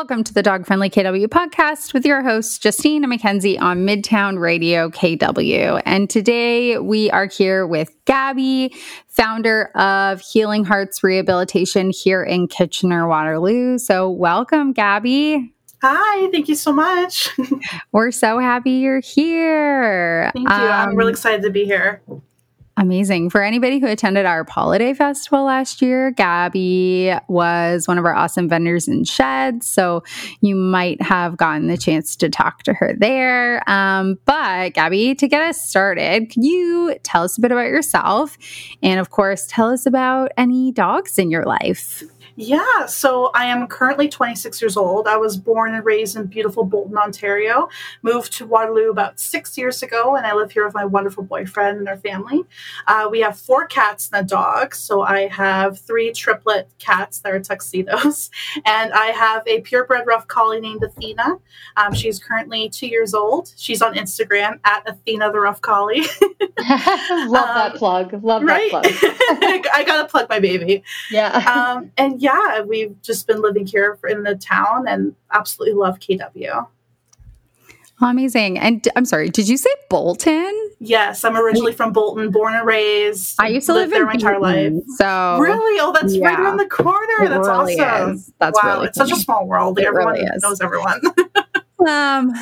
Welcome to the Dog Friendly KW podcast with your host, Justine and Mackenzie on Midtown Radio KW. And today we are here with Gabby, founder of Healing Hearts Rehabilitation here in Kitchener Waterloo. So, welcome, Gabby. Hi, thank you so much. We're so happy you're here. Thank you. Um, I'm really excited to be here. Amazing. For anybody who attended our Holiday Festival last year, Gabby was one of our awesome vendors in Sheds. So you might have gotten the chance to talk to her there. Um, but Gabby, to get us started, can you tell us a bit about yourself? And of course, tell us about any dogs in your life. Yeah, so I am currently 26 years old. I was born and raised in beautiful Bolton, Ontario. Moved to Waterloo about six years ago, and I live here with my wonderful boyfriend and our family. Uh, we have four cats and a dog. So I have three triplet cats that are tuxedos, and I have a purebred rough collie named Athena. Um, she's currently two years old. She's on Instagram at Athena the Rough Collie. Love um, that plug. Love right? that plug. I gotta plug my baby. Yeah. Um, and yeah yeah, we've just been living here in the town and absolutely love KW. Amazing. And I'm sorry, did you say Bolton? Yes, I'm originally from Bolton, born and raised. I used to live there my entire life. So really, oh, that's yeah. right around the corner. It that's really awesome. Is. That's wow, really it's funny. such a small world. It everyone really is. knows everyone. um,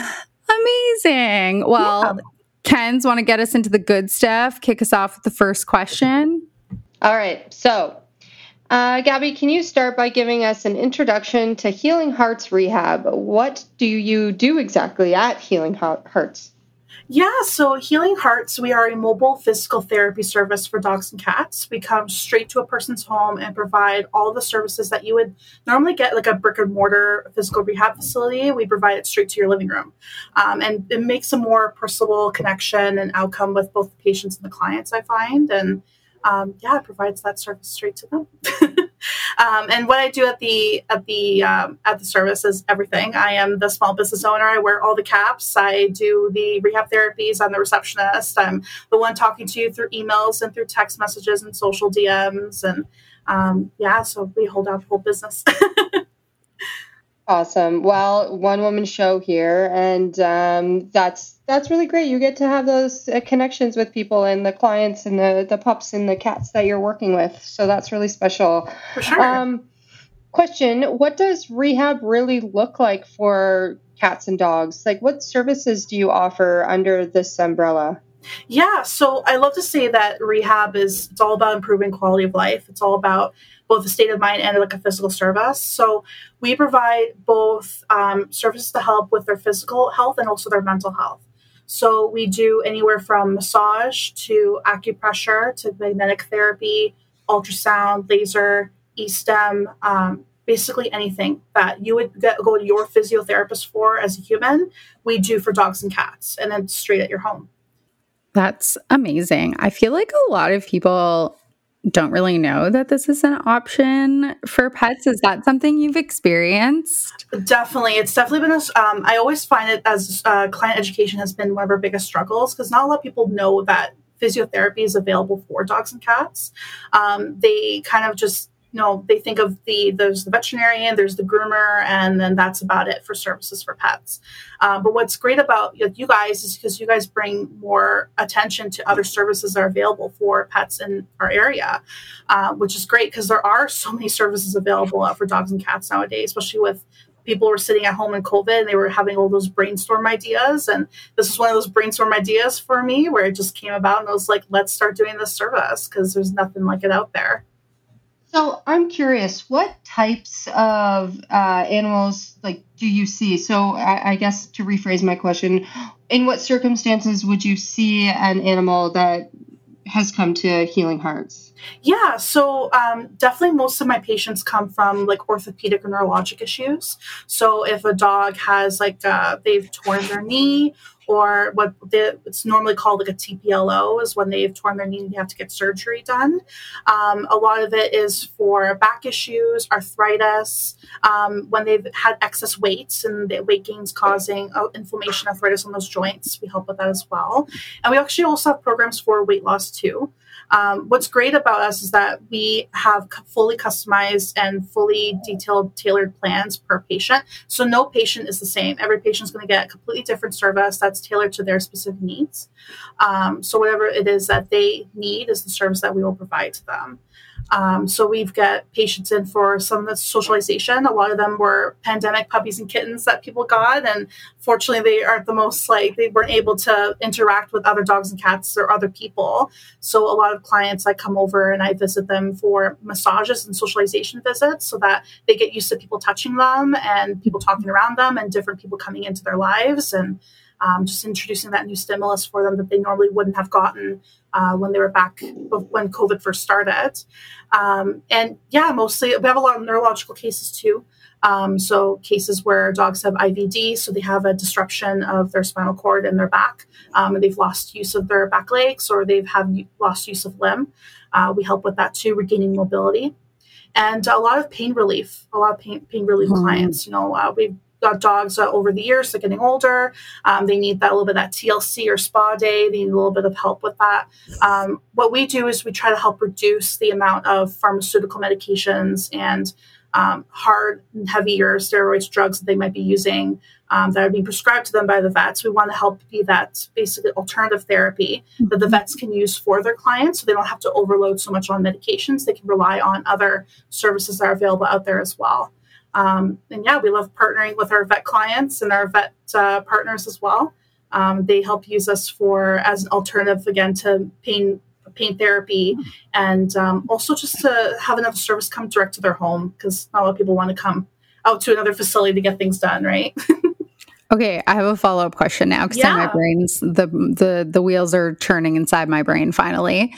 amazing. Well, yeah. Kenz want to get us into the good stuff. Kick us off with the first question. All right. So uh, Gabby, can you start by giving us an introduction to Healing Hearts Rehab? What do you do exactly at Healing Hearts? Yeah, so Healing Hearts, we are a mobile physical therapy service for dogs and cats. We come straight to a person's home and provide all the services that you would normally get like a brick and mortar physical rehab facility. We provide it straight to your living room. Um, and it makes a more personal connection and outcome with both the patients and the clients, I find. And um, yeah, it provides that service straight to them. um, and what I do at the at the um, at the service is everything. I am the small business owner. I wear all the caps. I do the rehab therapies. I'm the receptionist. I'm the one talking to you through emails and through text messages and social DMs. And um, yeah, so we hold out the whole business. Awesome. Well, one woman show here, and um, that's that's really great. You get to have those uh, connections with people and the clients and the the pups and the cats that you're working with. So that's really special. For sure. Um, question: What does rehab really look like for cats and dogs? Like, what services do you offer under this umbrella? Yeah, so I love to say that rehab is it's all about improving quality of life. It's all about both a state of mind and like a physical service. So we provide both um, services to help with their physical health and also their mental health. So we do anywhere from massage to acupressure to magnetic therapy, ultrasound, laser, e-stim, um, basically anything that you would get, go to your physiotherapist for as a human, we do for dogs and cats, and then straight at your home. That's amazing. I feel like a lot of people don't really know that this is an option for pets. Is that something you've experienced? Definitely. It's definitely been a, um, I always find it as uh, client education has been one of our biggest struggles because not a lot of people know that physiotherapy is available for dogs and cats. Um, they kind of just you know they think of the there's the veterinarian there's the groomer and then that's about it for services for pets. Um, but what's great about you guys is because you guys bring more attention to other services that are available for pets in our area uh, which is great because there are so many services available for dogs and cats nowadays especially with people were sitting at home in covid and they were having all those brainstorm ideas. And this is one of those brainstorm ideas for me where it just came about and i was like let's start doing this service because there's nothing like it out there so I'm curious, what types of uh, animals like do you see? So I, I, guess to rephrase my question, in what circumstances would you see an animal that has come to Healing Hearts? Yeah, so um, definitely most of my patients come from like orthopedic or neurologic issues. So if a dog has like uh, they've torn their knee or what it's normally called like a TPLO is when they've torn their knee and they have to get surgery done. Um, a lot of it is for back issues, arthritis, um, when they've had excess weight and the weight gains causing uh, inflammation, arthritis on those joints. We help with that as well. And we actually also have programs for weight loss too. Um, what's great about us is that we have fully customized and fully detailed, tailored plans per patient. So no patient is the same. Every patient is going to get a completely different service that's tailored to their specific needs. Um, so whatever it is that they need is the service that we will provide to them. Um, so we've got patients in for some of the socialization. A lot of them were pandemic puppies and kittens that people got, and fortunately, they aren't the most like they weren't able to interact with other dogs and cats or other people. So a lot of clients I come over and I visit them for massages and socialization visits, so that they get used to people touching them and people talking around them and different people coming into their lives and um, just introducing that new stimulus for them that they normally wouldn't have gotten uh, when they were back when COVID first started. Um, and yeah, mostly we have a lot of neurological cases too. Um, so cases where dogs have IVD, so they have a disruption of their spinal cord in their back, um, and they've lost use of their back legs or they've have lost use of limb. Uh, we help with that too, regaining mobility, and a lot of pain relief. A lot of pain pain relief mm-hmm. clients. You know, uh, we've dogs uh, over the years, they're getting older. Um, they need that a little bit of that TLC or spa day. They need a little bit of help with that. Um, what we do is we try to help reduce the amount of pharmaceutical medications and um, hard and heavier steroids drugs that they might be using um, that are being prescribed to them by the vets. We want to help be that basically alternative therapy that the mm-hmm. vets can use for their clients so they don't have to overload so much on medications. They can rely on other services that are available out there as well. Um, and yeah, we love partnering with our vet clients and our vet uh, partners as well. Um, they help use us for as an alternative again to pain pain therapy and um, also just to have another service come direct to their home because not a lot of people want to come out to another facility to get things done right Okay, I have a follow up question now because yeah. my brain's the the the wheels are turning inside my brain finally.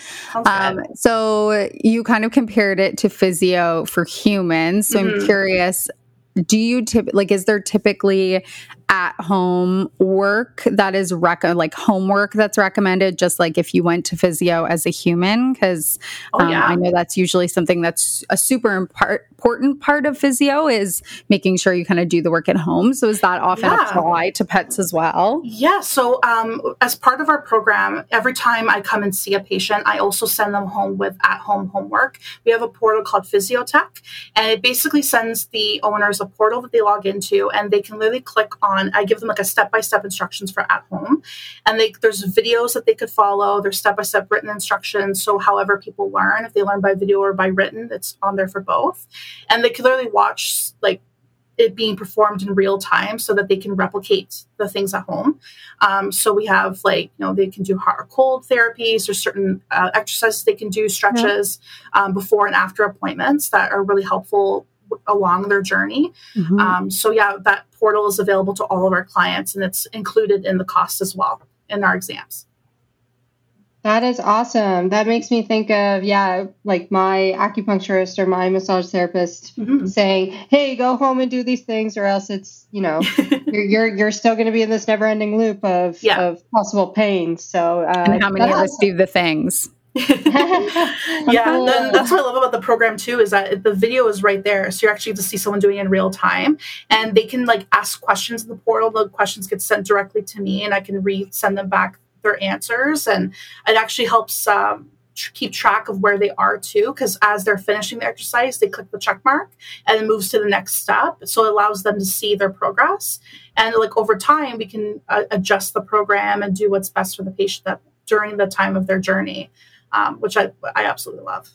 Um, so you kind of compared it to physio for humans. So mm-hmm. I'm curious, do you tip like is there typically at home work that is rec- like homework that's recommended just like if you went to physio as a human because oh, um, yeah. i know that's usually something that's a super important part of physio is making sure you kind of do the work at home so is that often yeah. apply to pets as well yeah so um, as part of our program every time i come and see a patient i also send them home with at home homework we have a portal called Physiotec and it basically sends the owners a portal that they log into and they can literally click on on. I give them like a step by step instructions for at home, and they, there's videos that they could follow. There's step by step written instructions. So however people learn, if they learn by video or by written, it's on there for both, and they can literally watch like it being performed in real time so that they can replicate the things at home. Um, so we have like, you know, they can do hot or cold therapies or certain uh, exercises they can do, stretches um, before and after appointments that are really helpful along their journey. Mm-hmm. Um, so yeah, that portal is available to all of our clients and it's included in the cost as well in our exams. That is awesome. That makes me think of yeah, like my acupuncturist or my massage therapist mm-hmm. saying, "Hey, go home and do these things, or else it's you know you're, you're, you're still going to be in this never-ending loop of yeah. of possible pain." So, uh, and how many of us do the things? yeah, then that's what I love about the program too is that the video is right there, so you're actually to see someone doing it in real time, and they can like ask questions in the portal. The questions get sent directly to me, and I can re-send them back their answers, and it actually helps um, tr- keep track of where they are too. Because as they're finishing the exercise, they click the check mark, and it moves to the next step. So it allows them to see their progress, and like over time, we can uh, adjust the program and do what's best for the patient that during the time of their journey um, which I, I absolutely love.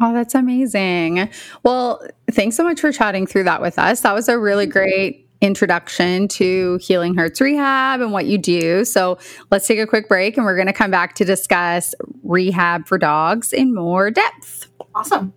Oh, that's amazing. Well, thanks so much for chatting through that with us. That was a really great introduction to Healing Hearts Rehab and what you do. So let's take a quick break and we're going to come back to discuss rehab for dogs in more depth. Awesome.